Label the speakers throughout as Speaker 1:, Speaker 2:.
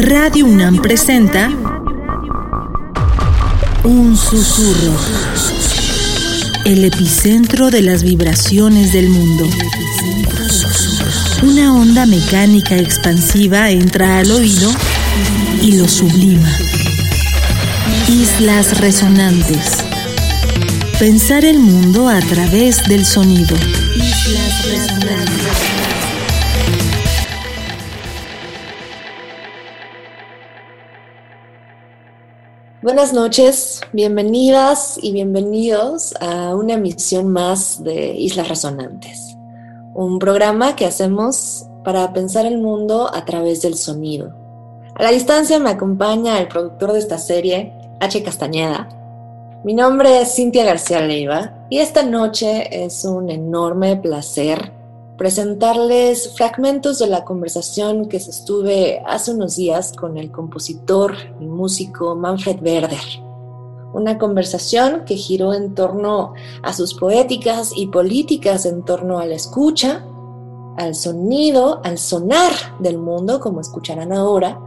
Speaker 1: Radio UNAM presenta Un susurro. El epicentro de las vibraciones del mundo. Una onda mecánica expansiva entra al oído y lo sublima. Islas resonantes. Pensar el mundo a través del sonido.
Speaker 2: Buenas noches, bienvenidas y bienvenidos a una emisión más de Islas Resonantes, un programa que hacemos para pensar el mundo a través del sonido. A la distancia me acompaña el productor de esta serie, H. Castañeda. Mi nombre es Cintia García Leiva y esta noche es un enorme placer presentarles fragmentos de la conversación que sostuve hace unos días con el compositor y músico Manfred Werder. Una conversación que giró en torno a sus poéticas y políticas en torno a la escucha, al sonido, al sonar del mundo, como escucharán ahora,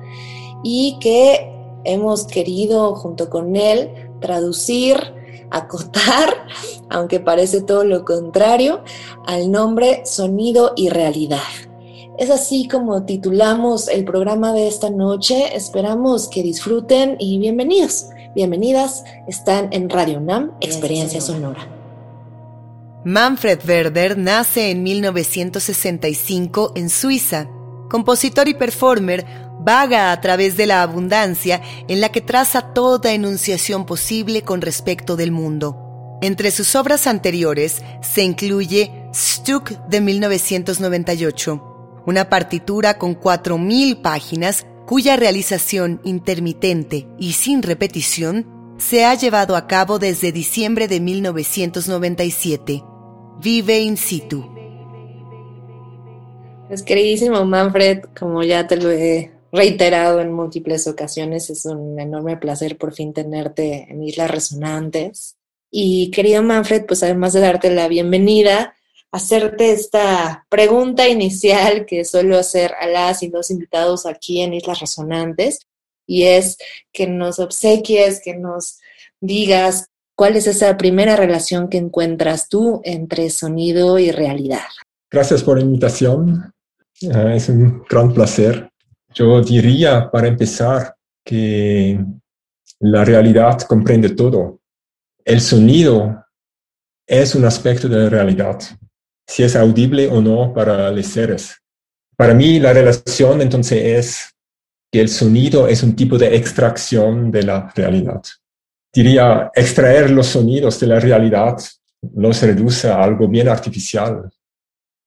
Speaker 2: y que hemos querido junto con él traducir acotar, aunque parece todo lo contrario, al nombre Sonido y Realidad. Es así como titulamos el programa de esta noche. Esperamos que disfruten y bienvenidos. Bienvenidas, están en Radio NAM, Experiencia Sonora.
Speaker 3: Manfred Werder nace en 1965 en Suiza. Compositor y performer, vaga a través de la abundancia en la que traza toda enunciación posible con respecto del mundo. Entre sus obras anteriores se incluye Stuck de 1998, una partitura con 4.000 páginas cuya realización intermitente y sin repetición se ha llevado a cabo desde diciembre de 1997. Vive in situ.
Speaker 2: Pues queridísimo Manfred, como ya te lo he reiterado en múltiples ocasiones. Es un enorme placer por fin tenerte en Islas Resonantes. Y querido Manfred, pues además de darte la bienvenida, hacerte esta pregunta inicial que suelo hacer a las y los invitados aquí en Islas Resonantes, y es que nos obsequies, que nos digas cuál es esa primera relación que encuentras tú entre sonido y realidad.
Speaker 4: Gracias por la invitación. Ah, es un gran placer yo diría, para empezar, que la realidad comprende todo. El sonido es un aspecto de la realidad, si es audible o no para los seres. Para mí, la relación entonces es que el sonido es un tipo de extracción de la realidad. Diría, extraer los sonidos de la realidad los reduce a algo bien artificial.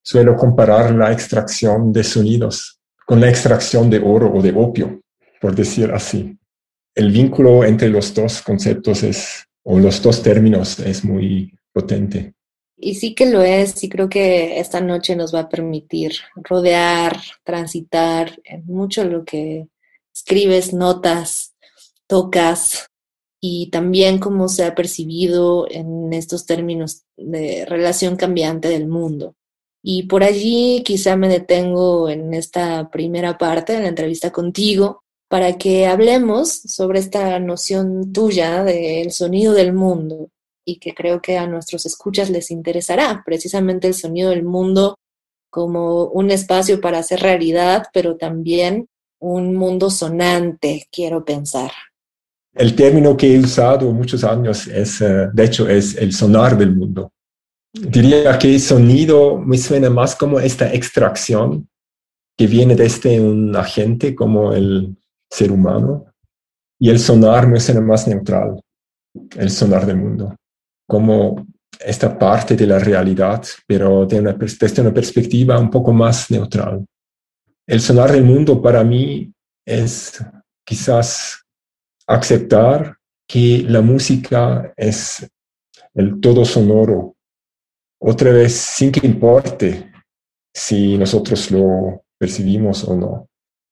Speaker 4: Suelo comparar la extracción de sonidos con la extracción de oro o de opio, por decir así. El vínculo entre los dos conceptos es, o los dos términos es muy potente.
Speaker 2: Y sí que lo es, y creo que esta noche nos va a permitir rodear, transitar en mucho lo que escribes, notas, tocas, y también cómo se ha percibido en estos términos de relación cambiante del mundo. Y por allí quizá me detengo en esta primera parte de la entrevista contigo para que hablemos sobre esta noción tuya del sonido del mundo y que creo que a nuestros escuchas les interesará, precisamente el sonido del mundo como un espacio para hacer realidad, pero también un mundo sonante, quiero pensar.
Speaker 4: El término que he usado muchos años es, eh, de hecho, es el sonar del mundo diría que sonido me suena más como esta extracción que viene desde un agente como el ser humano y el sonar me suena más neutral, el sonar del mundo, como esta parte de la realidad, pero de una, desde una perspectiva un poco más neutral. El sonar del mundo para mí es quizás aceptar que la música es el todo sonoro otra vez sin que importe si nosotros lo percibimos o no.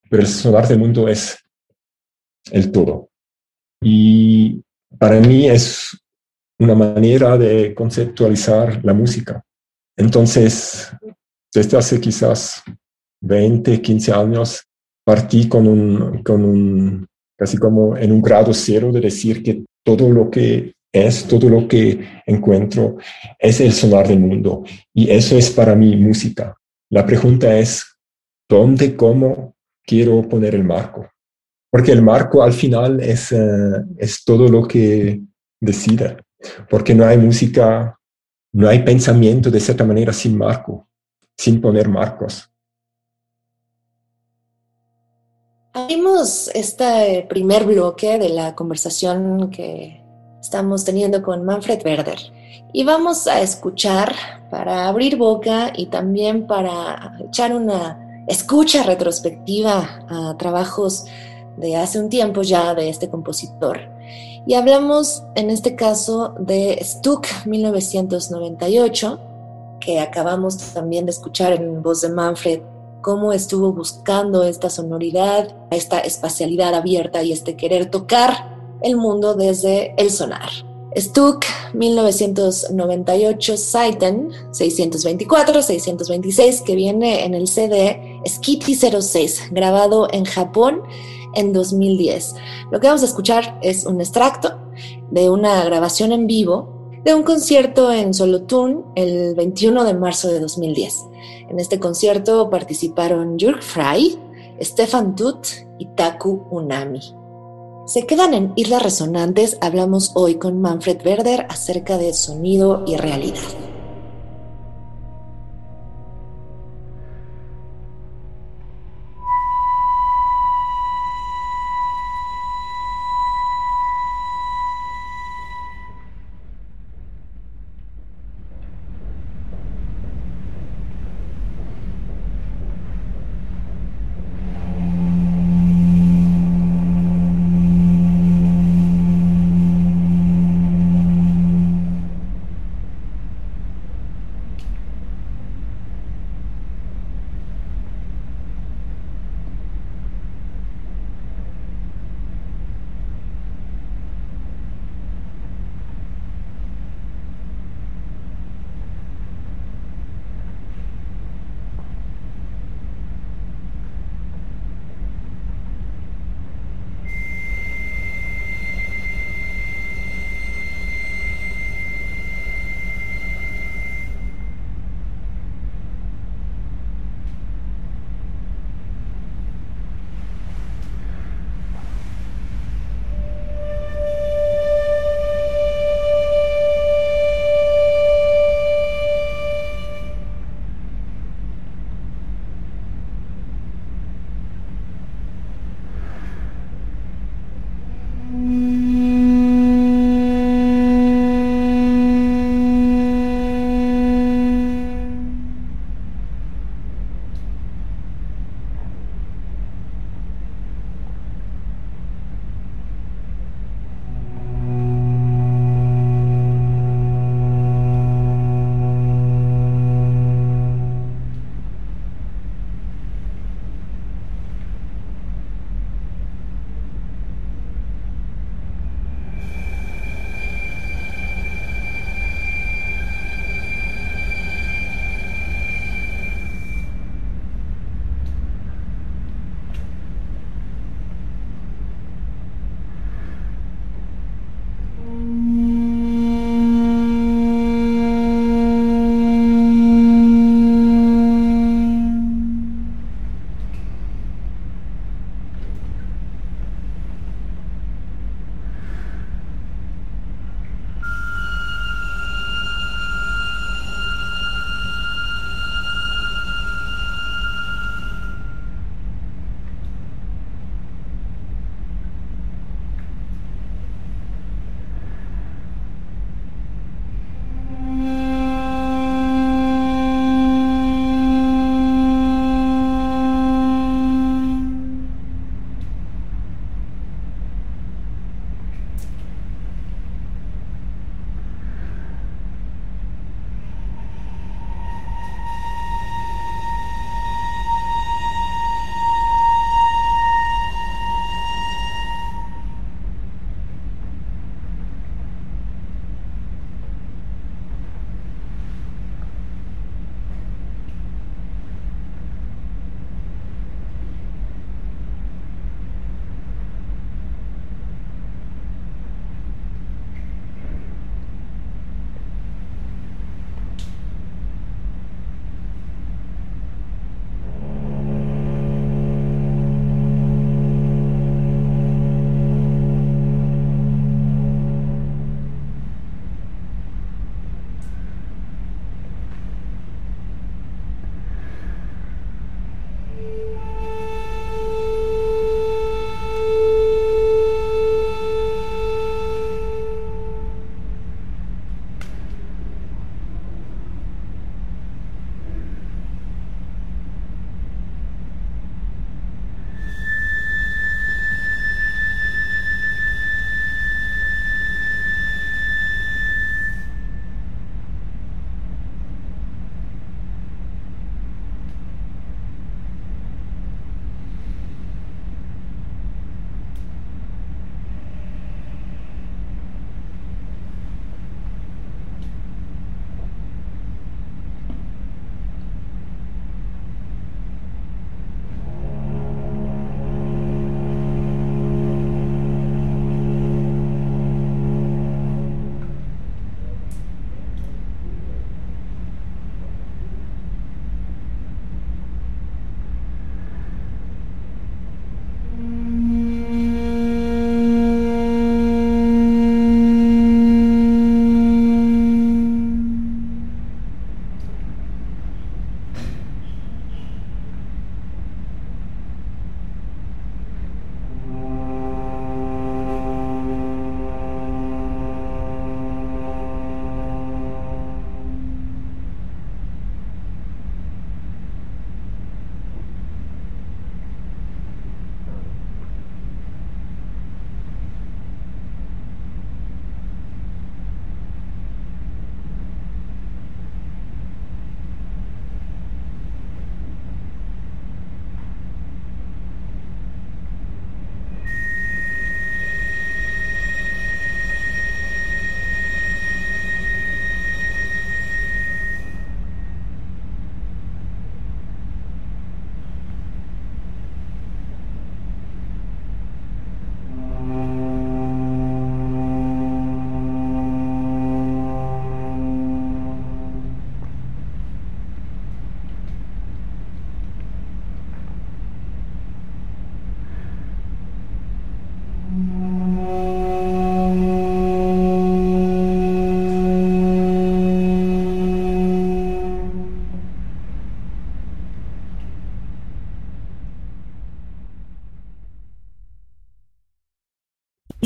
Speaker 4: Pero el sonar del mundo es el todo. Y para mí es una manera de conceptualizar la música. Entonces, desde hace quizás 20, 15 años, partí con un, con un, casi como en un grado cero de decir que todo lo que es, todo lo que encuentro es el sonar del mundo. Y eso es para mí música. La pregunta es, ¿dónde, cómo quiero poner el marco? Porque el marco al final es, eh, es todo lo que decide. Porque no hay música, no hay pensamiento de cierta manera sin marco, sin poner marcos.
Speaker 2: Abrimos este primer bloque de la conversación que estamos teniendo con Manfred Werder y vamos a escuchar para abrir boca y también para echar una escucha retrospectiva a trabajos de hace un tiempo ya de este compositor. Y hablamos en este caso de Stuck 1998, que acabamos también de escuchar en voz de Manfred cómo estuvo buscando esta sonoridad, esta espacialidad abierta y este querer tocar el mundo desde el sonar. Stuck 1998 Saiten 624-626 que viene en el CD Skitty 06 grabado en Japón en 2010. Lo que vamos a escuchar es un extracto de una grabación en vivo de un concierto en Solotun el 21 de marzo de 2010. En este concierto participaron Jörg Frey, Stefan Tut y Taku Unami. Se quedan en Islas Resonantes, hablamos hoy con Manfred Werder acerca de sonido y realidad.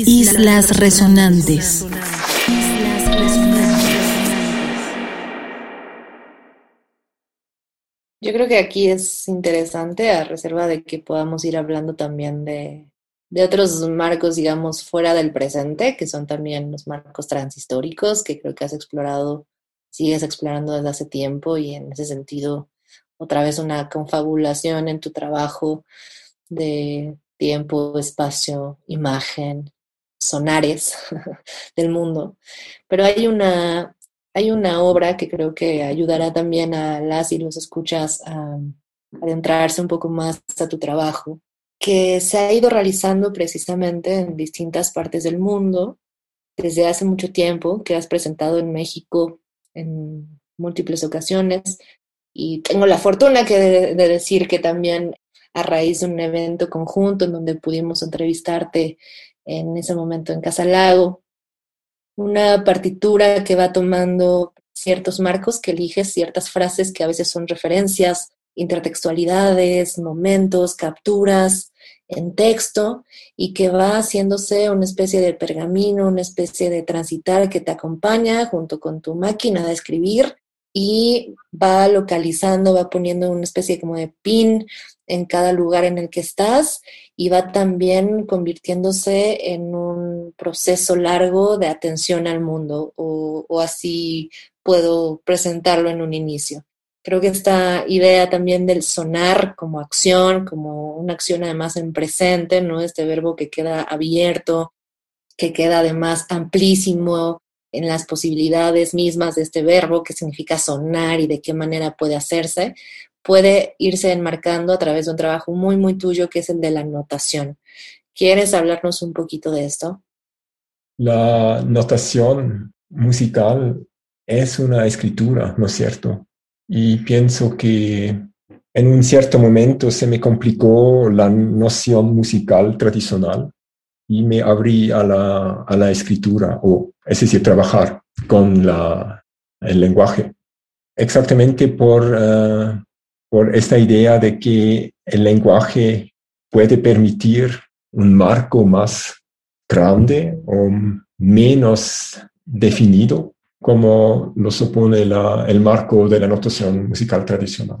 Speaker 1: Islas Resonantes.
Speaker 2: Yo creo que aquí es interesante, a reserva de que podamos ir hablando también de, de otros marcos, digamos, fuera del presente, que son también los marcos transhistóricos, que creo que has explorado, sigues explorando desde hace tiempo y en ese sentido, otra vez una confabulación en tu trabajo de tiempo, espacio, imagen, sonares del mundo. Pero hay una, hay una obra que creo que ayudará también a las y los escuchas a adentrarse un poco más a tu trabajo, que se ha ido realizando precisamente en distintas partes del mundo desde hace mucho tiempo, que has presentado en México en múltiples ocasiones. Y tengo la fortuna que de, de decir que también a raíz de un evento conjunto en donde pudimos entrevistarte en ese momento en Casa Lago, una partitura que va tomando ciertos marcos, que eliges ciertas frases que a veces son referencias, intertextualidades, momentos, capturas en texto y que va haciéndose una especie de pergamino, una especie de transitar que te acompaña junto con tu máquina de escribir y va localizando, va poniendo una especie como de pin en cada lugar en el que estás y va también convirtiéndose en un proceso largo de atención al mundo o, o, así puedo presentarlo en un inicio. Creo que esta idea también del sonar como acción, como una acción además en presente, ¿no? Este verbo que queda abierto, que queda además amplísimo en las posibilidades mismas de este verbo, qué significa sonar y de qué manera puede hacerse, puede irse enmarcando a través de un trabajo muy, muy tuyo que es el de la notación. ¿Quieres hablarnos un poquito de esto?
Speaker 4: La notación musical es una escritura, ¿no es cierto? Y pienso que en un cierto momento se me complicó la noción musical tradicional y me abrí a la, a la escritura, o es decir, trabajar con la, el lenguaje. Exactamente por, uh, por esta idea de que el lenguaje puede permitir un marco más grande o menos definido, como lo supone la, el marco de la notación musical tradicional.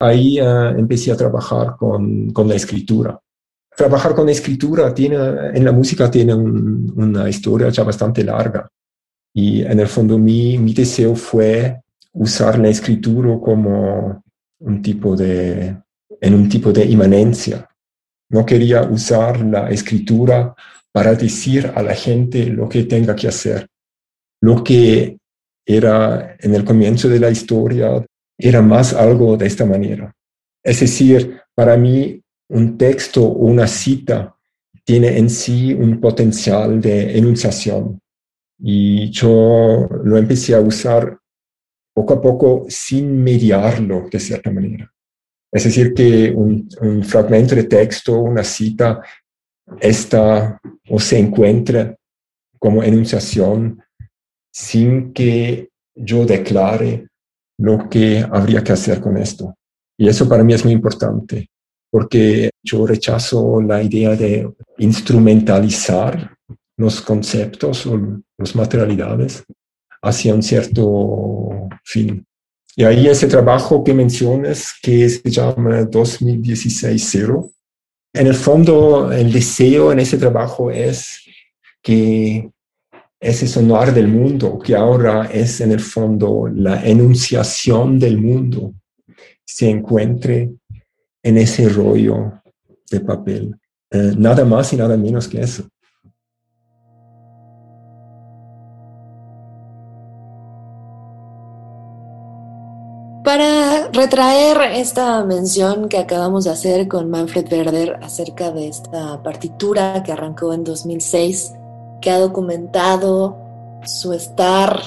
Speaker 4: Ahí uh, empecé a trabajar con, con, la escritura. Trabajar con escritura tiene, en la música tiene un, una historia ya bastante larga. Y en el fondo mi, mi deseo fue usar la escritura como un tipo de, en un tipo de inmanencia. No quería usar la escritura para decir a la gente lo que tenga que hacer. Lo que era en el comienzo de la historia era más algo de esta manera. Es decir, para mí un texto o una cita tiene en sí un potencial de enunciación. Y yo lo empecé a usar poco a poco sin mediarlo de cierta manera. Es decir, que un, fragmento de texto, una cita, está o se encuentra como enunciación sin que yo declare lo que habría que hacer con esto. Y eso para mí es muy importante, porque yo rechazo la idea de instrumentalizar los conceptos o las materialidades hacia un cierto fin. Y ahí ese trabajo que mencionas, que se llama 2016-0, en el fondo el deseo en ese trabajo es que ese sonar del mundo, que ahora es en el fondo la enunciación del mundo, se encuentre en ese rollo de papel. Eh, nada más y nada menos que eso.
Speaker 2: Para retraer esta mención que acabamos de hacer con Manfred Werder acerca de esta partitura que arrancó en 2006, que ha documentado su estar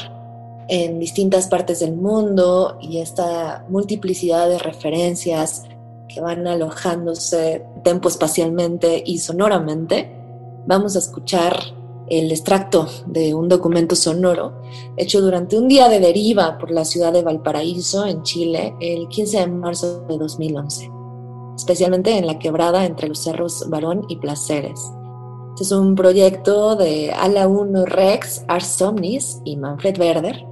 Speaker 2: en distintas partes del mundo y esta multiplicidad de referencias que van alojándose tempo espacialmente y sonoramente, vamos a escuchar el extracto de un documento sonoro hecho durante un día de deriva por la ciudad de Valparaíso, en Chile, el 15 de marzo de 2011, especialmente en la quebrada entre los cerros Barón y Placeres. Este es un proyecto de Ala 1 Rex, Ars Omnis y Manfred Werder.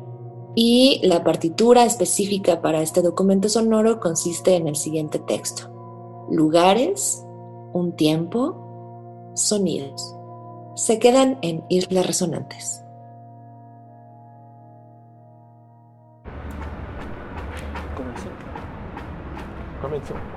Speaker 2: Y la partitura específica para este documento sonoro consiste en el siguiente texto. Lugares, un tiempo, sonidos. Se quedan en islas resonantes.
Speaker 4: Comenzó.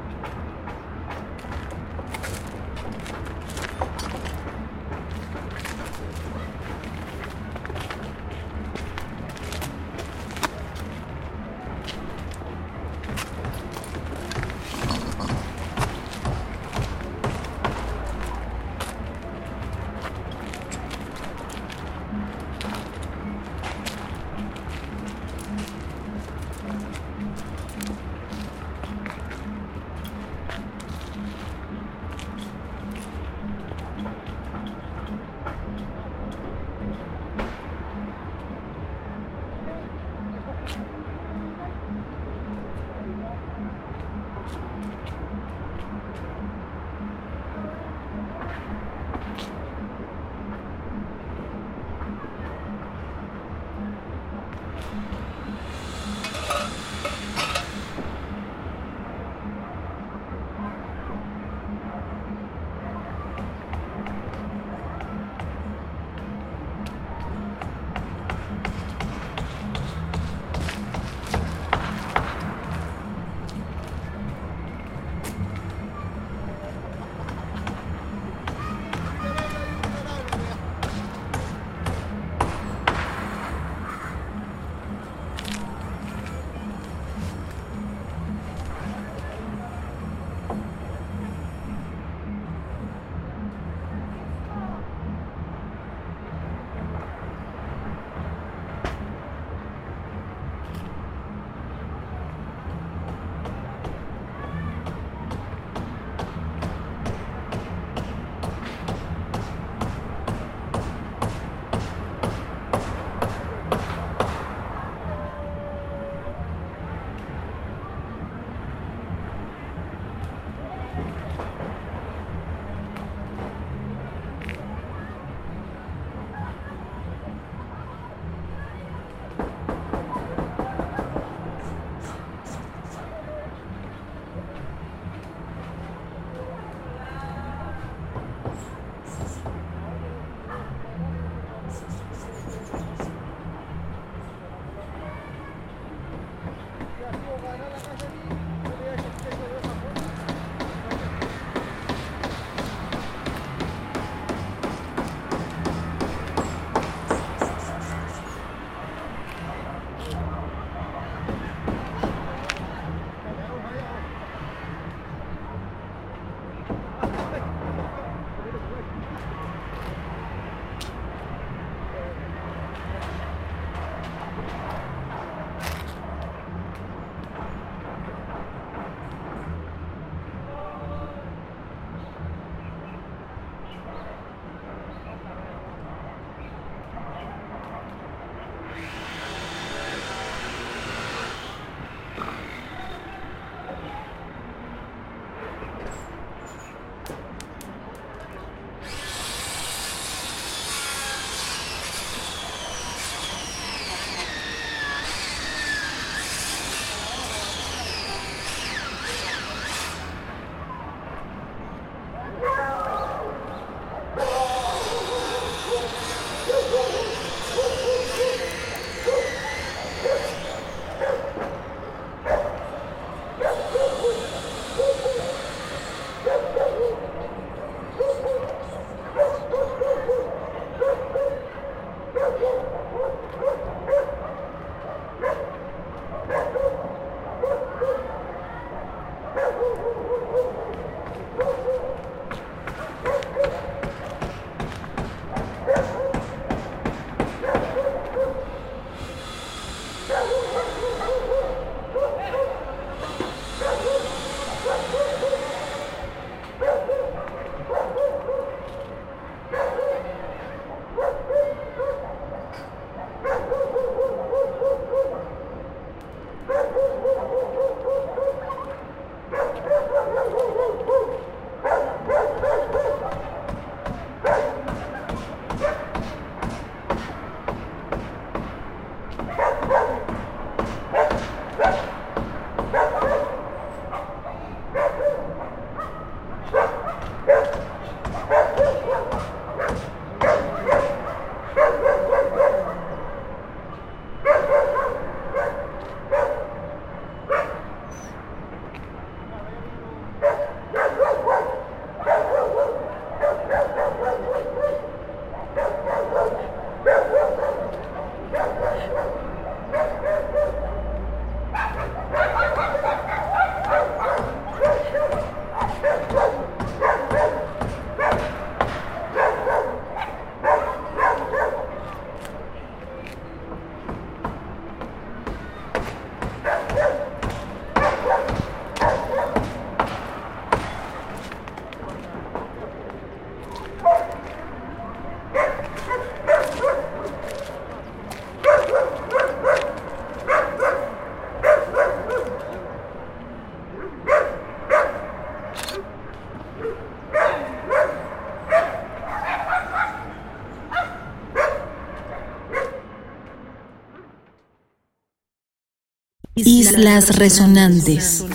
Speaker 1: Islas Resonantes.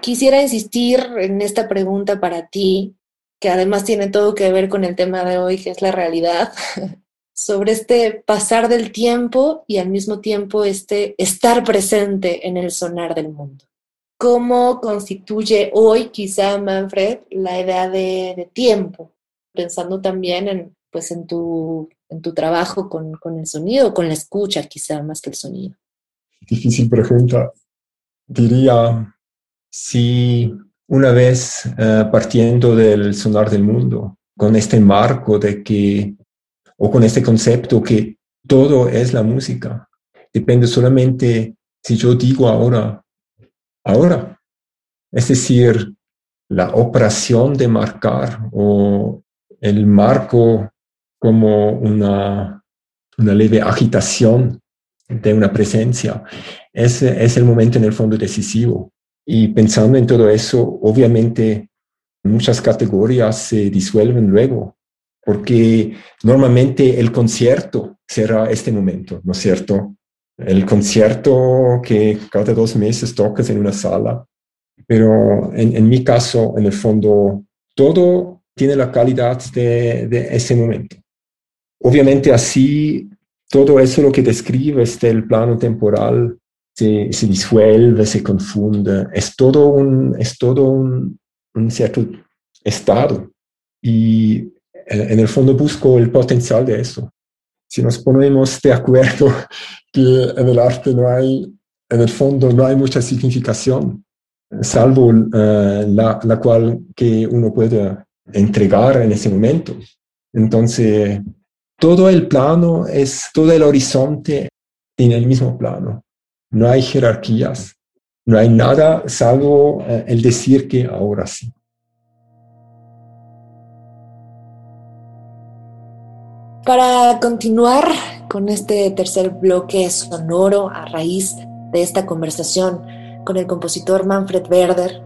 Speaker 2: Quisiera insistir en esta pregunta para ti, que además tiene todo que ver con el tema de hoy, que es la realidad, sobre este pasar del tiempo y al mismo tiempo este estar presente en el sonar del mundo. ¿Cómo constituye hoy, quizá, Manfred, la idea de, de tiempo? Pensando también en, pues, en tu en tu trabajo con, con el sonido, con la escucha quizá más que el sonido?
Speaker 4: Difícil pregunta. Diría, si una vez eh, partiendo del sonar del mundo, con este marco de que, o con este concepto que todo es la música, depende solamente si yo digo ahora, ahora, es decir, la operación de marcar o el marco como una, una leve agitación de una presencia. Ese es el momento en el fondo decisivo. Y pensando en todo eso, obviamente muchas categorías se disuelven luego, porque normalmente el concierto será este momento, ¿no es cierto? El concierto que cada dos meses tocas en una sala, pero en, en mi caso, en el fondo, todo tiene la calidad de, de ese momento. Obviamente así, todo eso lo que describes del plano temporal se, se disuelve, se confunde, es todo un, es todo un, un cierto estado. Y eh, en el fondo busco el potencial de eso. Si nos ponemos de acuerdo que en el arte no hay, en el fondo no hay mucha significación, salvo uh, la, la cual que uno puede entregar en ese momento. Entonces, todo el plano es, todo el horizonte en el mismo plano. No hay jerarquías, no hay nada salvo eh, el decir que ahora sí.
Speaker 2: Para continuar con este tercer bloque sonoro a raíz de esta conversación con el compositor Manfred Werder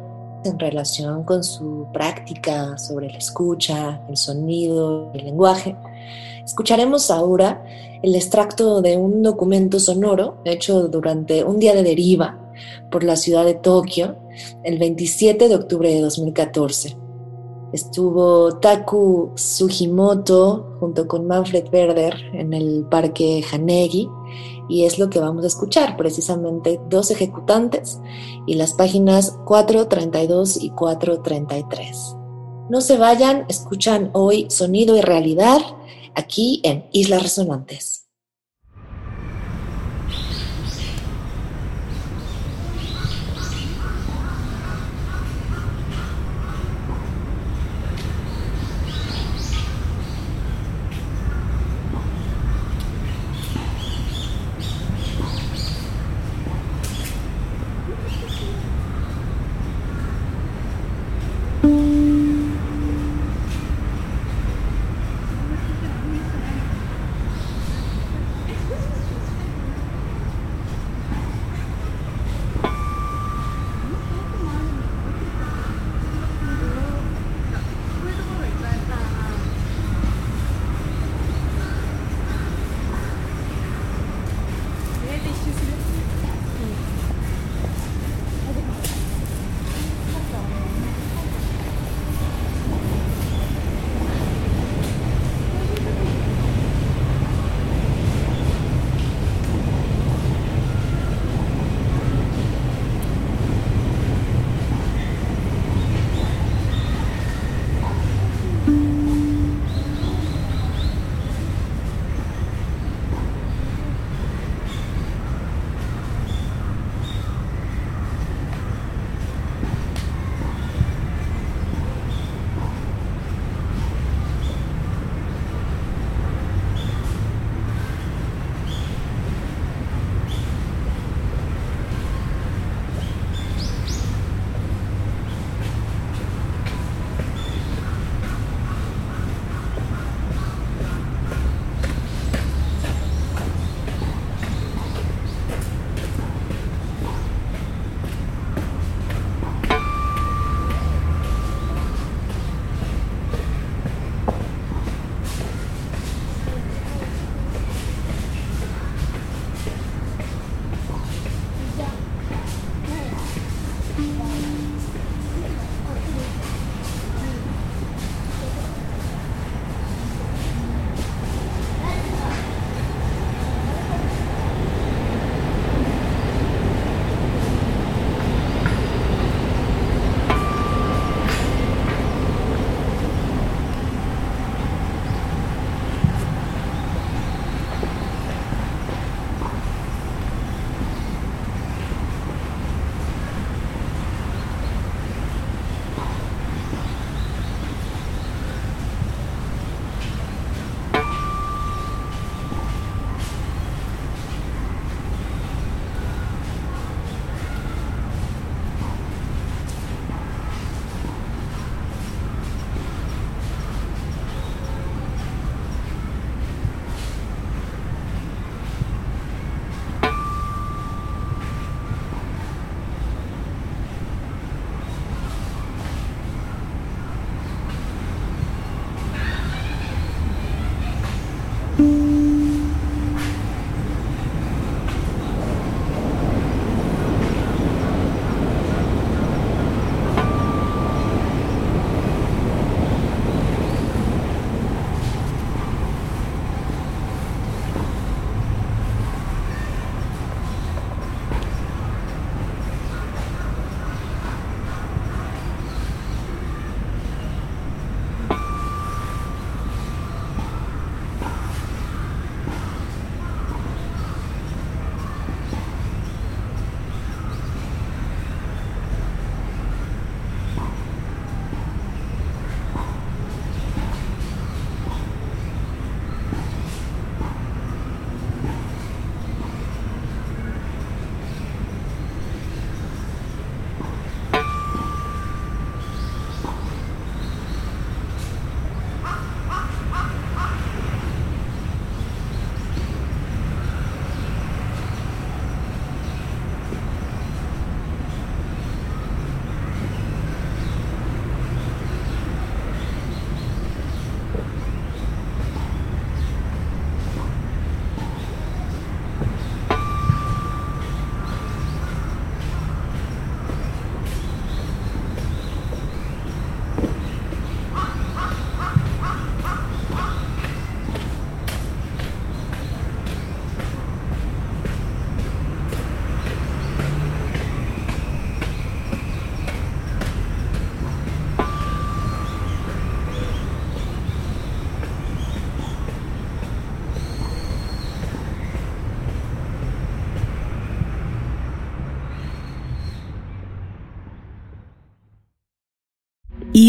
Speaker 2: en relación con su práctica sobre la escucha, el sonido, el lenguaje, Escucharemos ahora el extracto de un documento sonoro hecho durante un día de deriva por la ciudad de Tokio el 27 de octubre de 2014. Estuvo Taku Sugimoto junto con Manfred Werder en el parque Hanegi y es lo que vamos a escuchar, precisamente dos ejecutantes y las páginas 432 y 433. No se vayan, escuchan hoy Sonido y Realidad aquí en Islas Resonantes.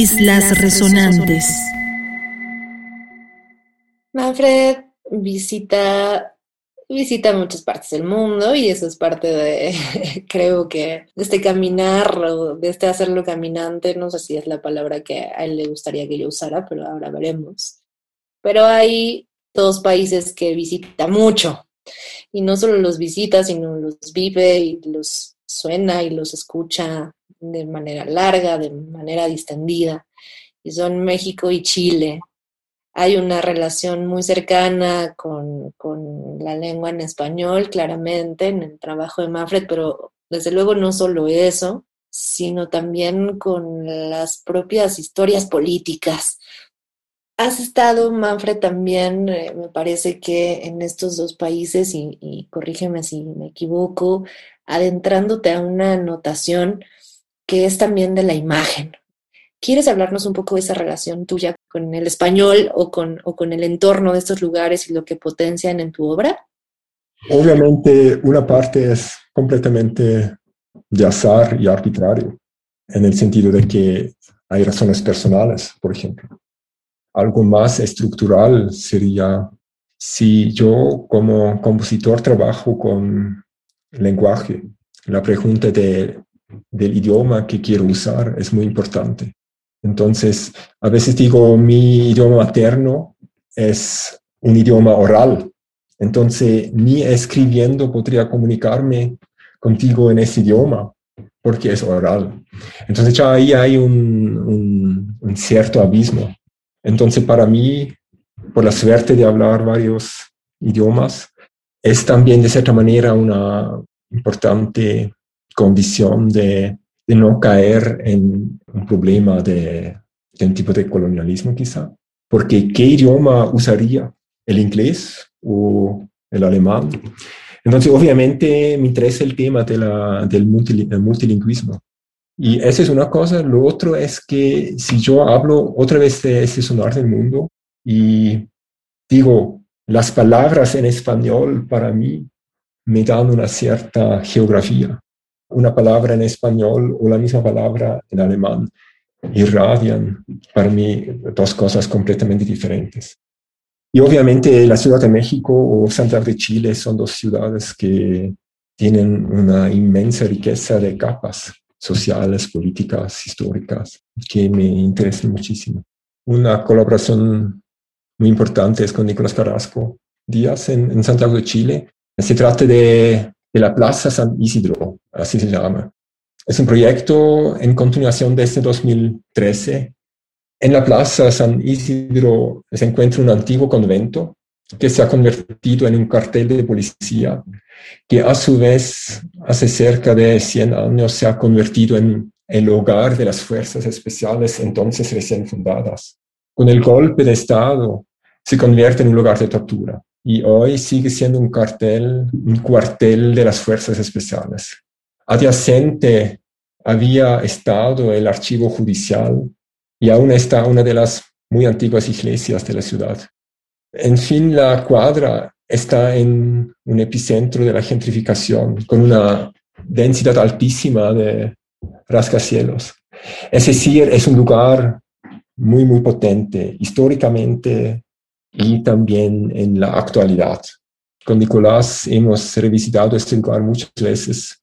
Speaker 1: Islas Resonantes.
Speaker 2: Manfred visita, visita muchas partes del mundo y eso es parte de, creo que, de este caminar o de este hacerlo caminante, no sé si es la palabra que a él le gustaría que yo usara, pero ahora veremos. Pero hay dos países que visita mucho y no solo los visita, sino los vive y los suena y los escucha de manera larga, de manera distendida, y son México y Chile. Hay una relación muy cercana con, con la lengua en español, claramente, en el trabajo de Manfred, pero desde luego no solo eso, sino también con las propias historias políticas. Has estado, Manfred, también, eh, me parece que en estos dos países, y, y corrígeme si me equivoco, adentrándote a una notación que es también de la imagen. ¿Quieres hablarnos un poco de esa relación tuya con el español o con, o con el entorno de estos lugares y lo que potencian en tu obra?
Speaker 4: Obviamente una parte es completamente de azar y arbitrario, en el sentido de que hay razones personales, por ejemplo. Algo más estructural sería si yo como compositor trabajo con lenguaje, la pregunta de del idioma que quiero usar es muy importante. Entonces, a veces digo, mi idioma materno es un idioma oral. Entonces, ni escribiendo podría comunicarme contigo en ese idioma, porque es oral. Entonces, ya ahí hay un, un cierto abismo. Entonces, para mí, por la suerte de hablar varios idiomas, es también de cierta manera una importante condición de, no caer en un problema de, un tipo de colonialismo quizá. Porque ¿qué idioma usaría? ¿El inglés o el alemán? Entonces, obviamente, me interesa el tema de la, del multilingüismo. Y esa es una cosa. Lo otro es que si yo hablo otra vez de ese sonar del mundo y digo, las palabras en español para mí me dan una cierta geografía una palabra en español o la misma palabra en alemán irradian para mí dos cosas completamente diferentes. Y obviamente la Ciudad de México o Santiago de Chile son dos ciudades que tienen una inmensa riqueza de capas sociales, políticas, históricas, que me interesan muchísimo. Una colaboración muy importante es con Nicolás Carrasco Díaz en, en Santiago de Chile. Se trata de de la Plaza San Isidro, así se llama. Es un proyecto en continuación desde 2013. En la Plaza San Isidro se encuentra un antiguo convento que se ha convertido en un cartel de policía, que a su vez hace cerca de 100 años se ha convertido en el hogar de las fuerzas especiales entonces recién fundadas. Con el golpe de Estado se convierte en un lugar de tortura y hoy sigue siendo un cartel, un cuartel de las fuerzas especiales. Adyacente había estado el archivo judicial y aún está una de las muy antiguas iglesias de la ciudad. En fin, la cuadra está en un epicentro de la gentrificación, con una densidad altísima de rascacielos. Es decir, es un lugar muy, muy potente, históricamente y también en la actualidad. Con Nicolás hemos revisitado este lugar muchas veces.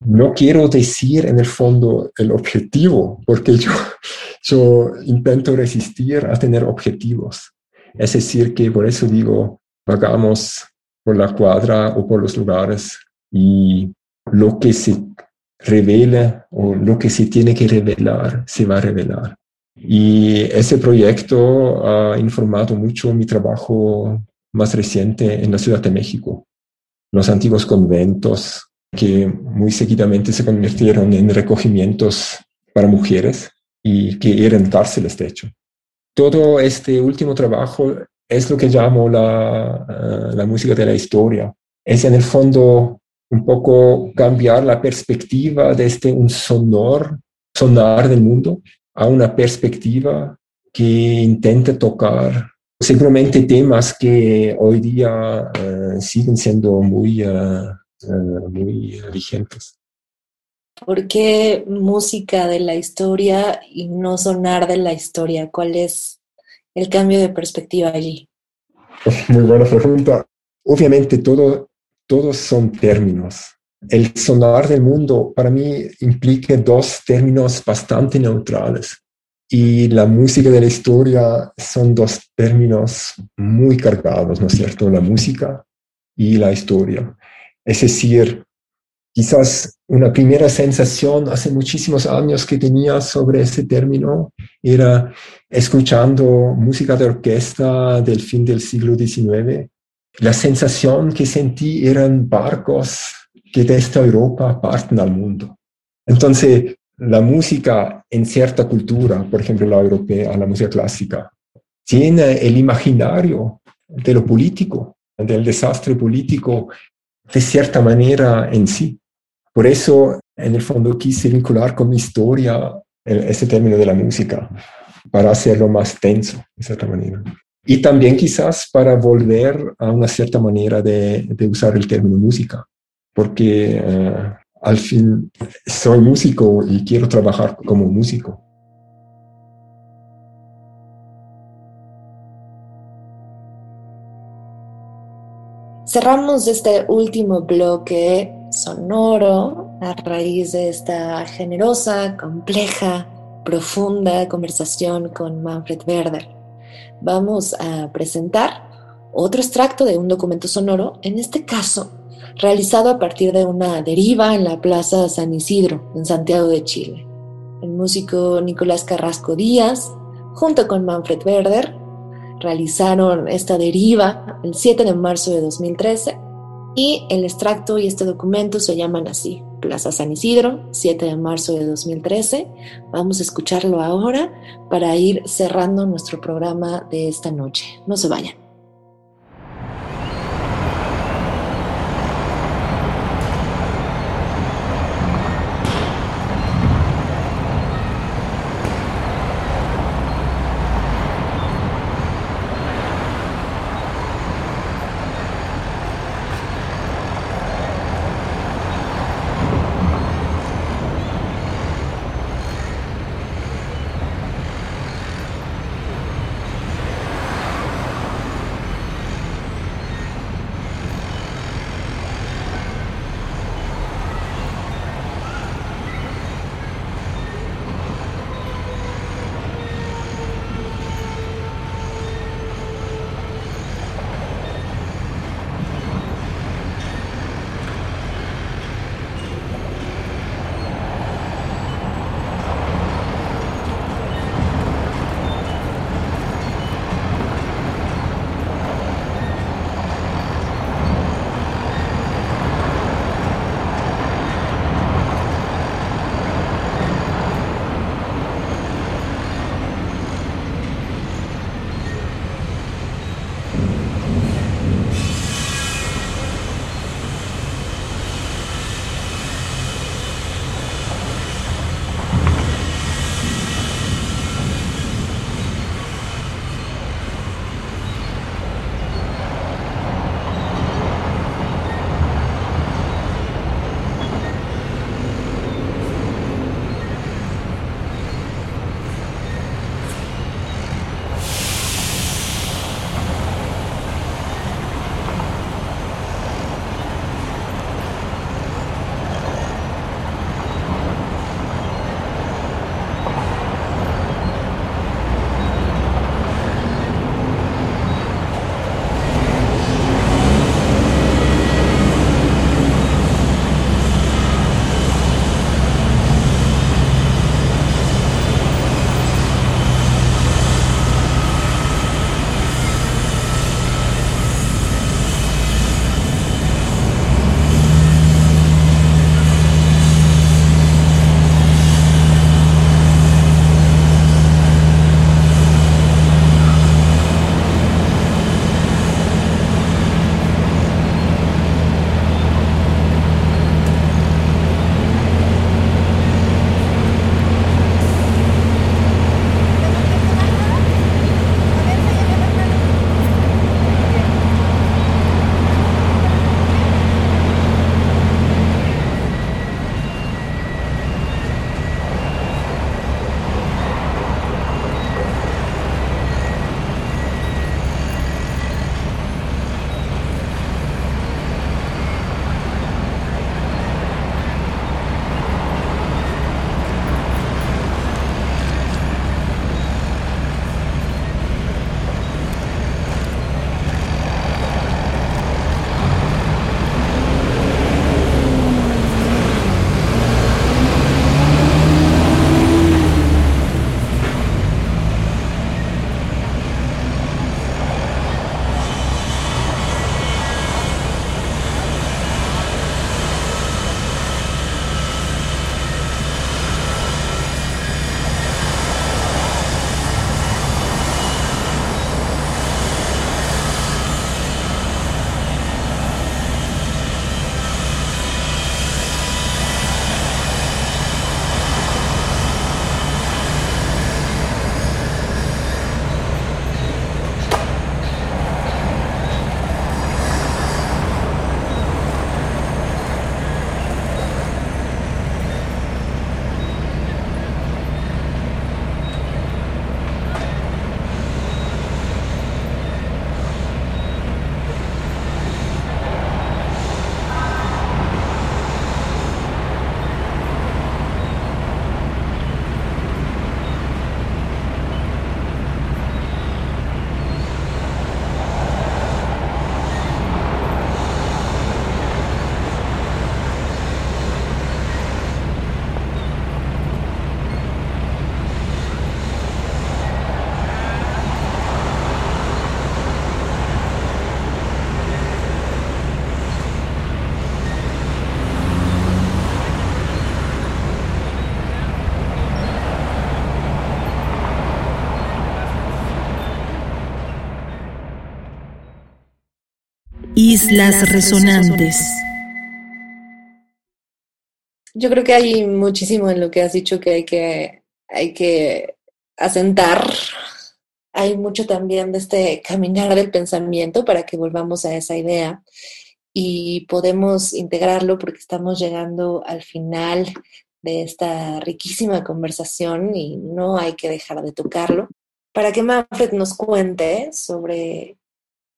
Speaker 4: No quiero decir en el fondo el objetivo, porque yo, yo intento resistir a tener objetivos. Es decir, que por eso digo, vagamos por la cuadra o por los lugares y lo que se revela o lo que se tiene que revelar se va a revelar. Y ese proyecto ha informado mucho mi trabajo más reciente en la Ciudad de México. Los antiguos conventos que muy seguidamente se convirtieron en recogimientos para mujeres y que eran cárceles, de hecho. Todo este último trabajo es lo que llamo la, eh, la música de la historia. Es en el fondo un poco cambiar la perspectiva desde un sonor, sonar del mundo a una perspectiva que intente tocar seguramente temas que hoy día uh, siguen siendo muy, uh, uh, muy vigentes.
Speaker 2: ¿Por qué música de la historia y no sonar de la historia? ¿Cuál es el cambio de perspectiva allí?
Speaker 4: Muy buena pregunta. Obviamente todo, todos son términos. El sonar del mundo para mí implica dos términos bastante neutrales. Y la música de la historia son dos términos muy cargados, ¿no es cierto? La música y la historia. Es decir, quizás una primera sensación hace muchísimos años que tenía sobre ese término era escuchando música de orquesta del fin del siglo XIX. La sensación que sentí eran barcos que desde Europa parten al mundo. Entonces, la música en cierta cultura, por ejemplo la europea, la música clásica, tiene el imaginario de lo político, del desastre político, de cierta manera en sí. Por eso, en el fondo, quise vincular con mi historia ese término de la música, para hacerlo más tenso, de cierta manera. Y también quizás para volver a una cierta manera de, usar el término música, porque eh, al fin soy músico y quiero trabajar como músico.
Speaker 2: Cerramos este último bloque sonoro a raíz de esta generosa, compleja, profunda conversación con Manfred Werder. Vamos a presentar otro extracto de un documento sonoro, en este caso realizado a partir de una deriva en la Plaza San Isidro, en Santiago de Chile. El músico Nicolás Carrasco Díaz, junto con Manfred Werder, realizaron esta deriva el 7 de marzo de 2013 y el extracto y este documento se llaman así, Plaza San Isidro, 7 de marzo de 2013. Vamos a escucharlo ahora para ir cerrando nuestro programa de esta noche. No se vayan.
Speaker 1: Islas Resonantes.
Speaker 2: Yo creo que hay muchísimo en lo que has dicho que hay que, hay que asentar. Hay mucho también de este caminar del pensamiento para que volvamos a esa idea y podemos integrarlo porque estamos llegando al final de esta riquísima conversación y no hay que dejar de tocarlo. Para que Manfred nos cuente sobre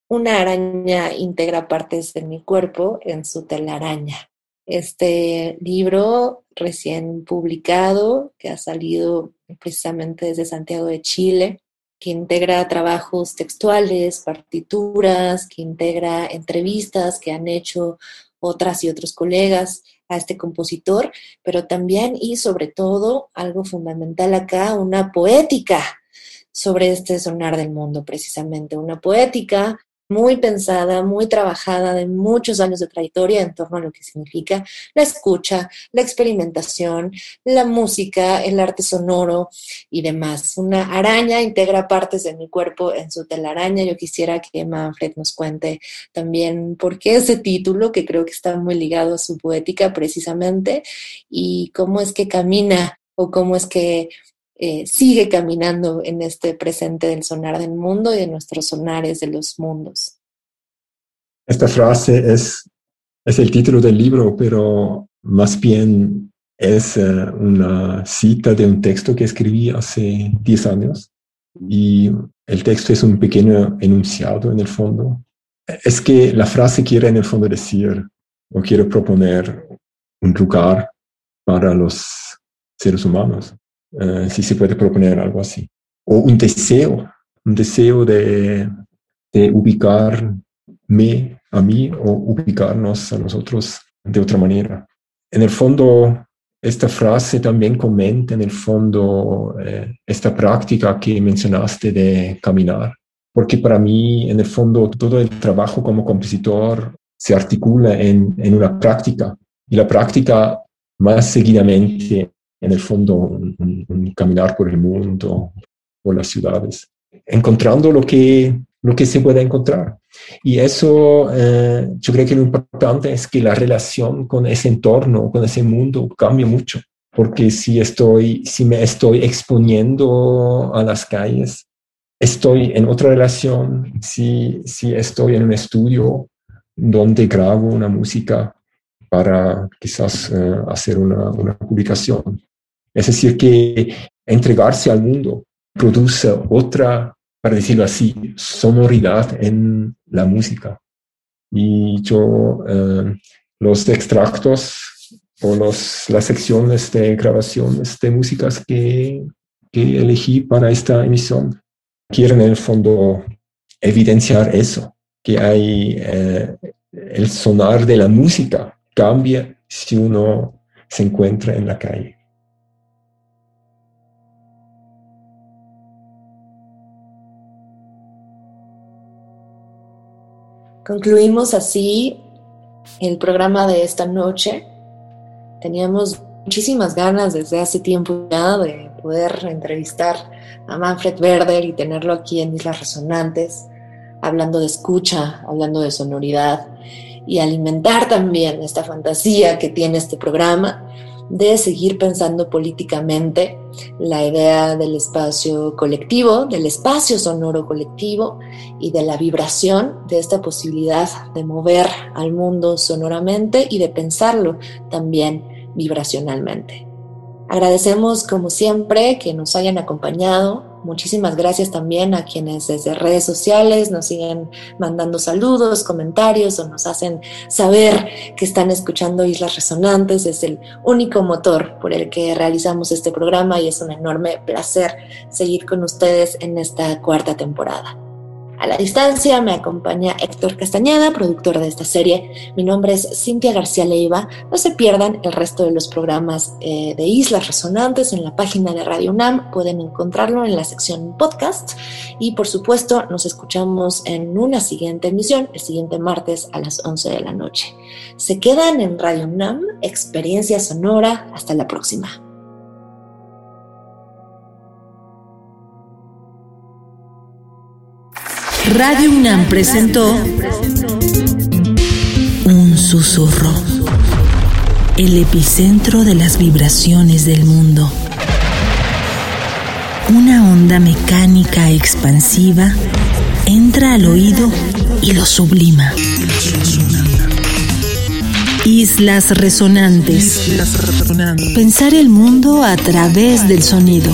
Speaker 2: una araña integra partes de mi cuerpo en su telaraña. Este libro recién publicado, que ha salido precisamente desde Santiago de Chile, que integra trabajos textuales, partituras, que integra entrevistas que han hecho otras y otros colegas a este compositor, pero también y sobre todo algo fundamental acá, una poética sobre este sonar del mundo, precisamente, una poética muy pensada, muy trabajada, de muchos años de trayectoria en torno a lo que significa la escucha, la experimentación, la música, el arte sonoro y demás. Una araña integra partes de mi cuerpo en su telaraña. Yo quisiera que Manfred nos cuente también por qué ese título, que creo que está muy ligado a su poética precisamente, y cómo es que camina o cómo es que eh, sigue caminando en este presente del sonar del mundo y de nuestros sonares de los mundos.
Speaker 4: Esta frase es, es el título del libro, pero más bien es eh, una cita de un texto que escribí hace 10 años y el texto es un pequeño enunciado en el fondo. Es que la frase quiere en el fondo decir o quiere proponer un lugar para los seres humanos eh, si se puede proponer algo así. O un deseo, un deseo de, de ubicarme a mí o ubicarnos a nosotros de otra manera. En el fondo, esta frase también comenta en el fondo eh, esta práctica que mencionaste de caminar, porque para mí, en el fondo, todo el trabajo como compositor se articula en, en una práctica y la práctica más seguidamente en el fondo un, caminar por el mundo, por las ciudades, encontrando lo que, lo que se puede encontrar. Y eso, eh, yo creo que lo importante es que la relación con ese entorno, con ese mundo, cambia mucho. Porque si, estoy, si me estoy exponiendo a las calles, estoy en otra relación. Si, si estoy en un estudio donde grabo una música para quizás eh, hacer una, publicación. Es decir, que entregarse al mundo produce otra, para decirlo así, sonoridad en la música. Y yo eh, los extractos o los, las secciones de grabaciones de músicas que, que elegí para esta emisión quieren en el fondo evidenciar eso, que hay eh, el sonar de la música cambia si uno se encuentra en la calle.
Speaker 2: Concluimos así el programa de esta noche. Teníamos muchísimas ganas desde hace tiempo ya de poder entrevistar a Manfred Werder y tenerlo aquí en Islas Resonantes, hablando de escucha, hablando de sonoridad y alimentar también esta fantasía que tiene este programa de seguir pensando políticamente la idea del espacio colectivo, del espacio sonoro colectivo y de la vibración de esta posibilidad de mover al mundo sonoramente y de pensarlo también vibracionalmente. Agradecemos como siempre que nos hayan acompañado Muchísimas gracias también a quienes desde redes sociales nos siguen mandando saludos, comentarios o nos hacen saber que están escuchando Islas Resonantes. Es el único motor por el que realizamos este programa y es un enorme placer seguir con ustedes en esta cuarta temporada. A la distancia me acompaña Héctor Castañeda, productor de esta serie. Mi nombre es Cintia García Leiva. No se pierdan el resto de los programas eh, de Islas Resonantes en la página de Radio UNAM. Pueden encontrarlo en la sección podcast. Y por supuesto, nos escuchamos en una siguiente emisión, el siguiente martes a las 11 de la noche. Se quedan en Radio UNAM, experiencia sonora. Hasta la próxima.
Speaker 1: Radio UNAM presentó susurro, el epicentro de las vibraciones del mundo. Una onda mecánica expansiva entra al oído y lo sublima. Islas resonantes. Pensar el mundo a través del sonido.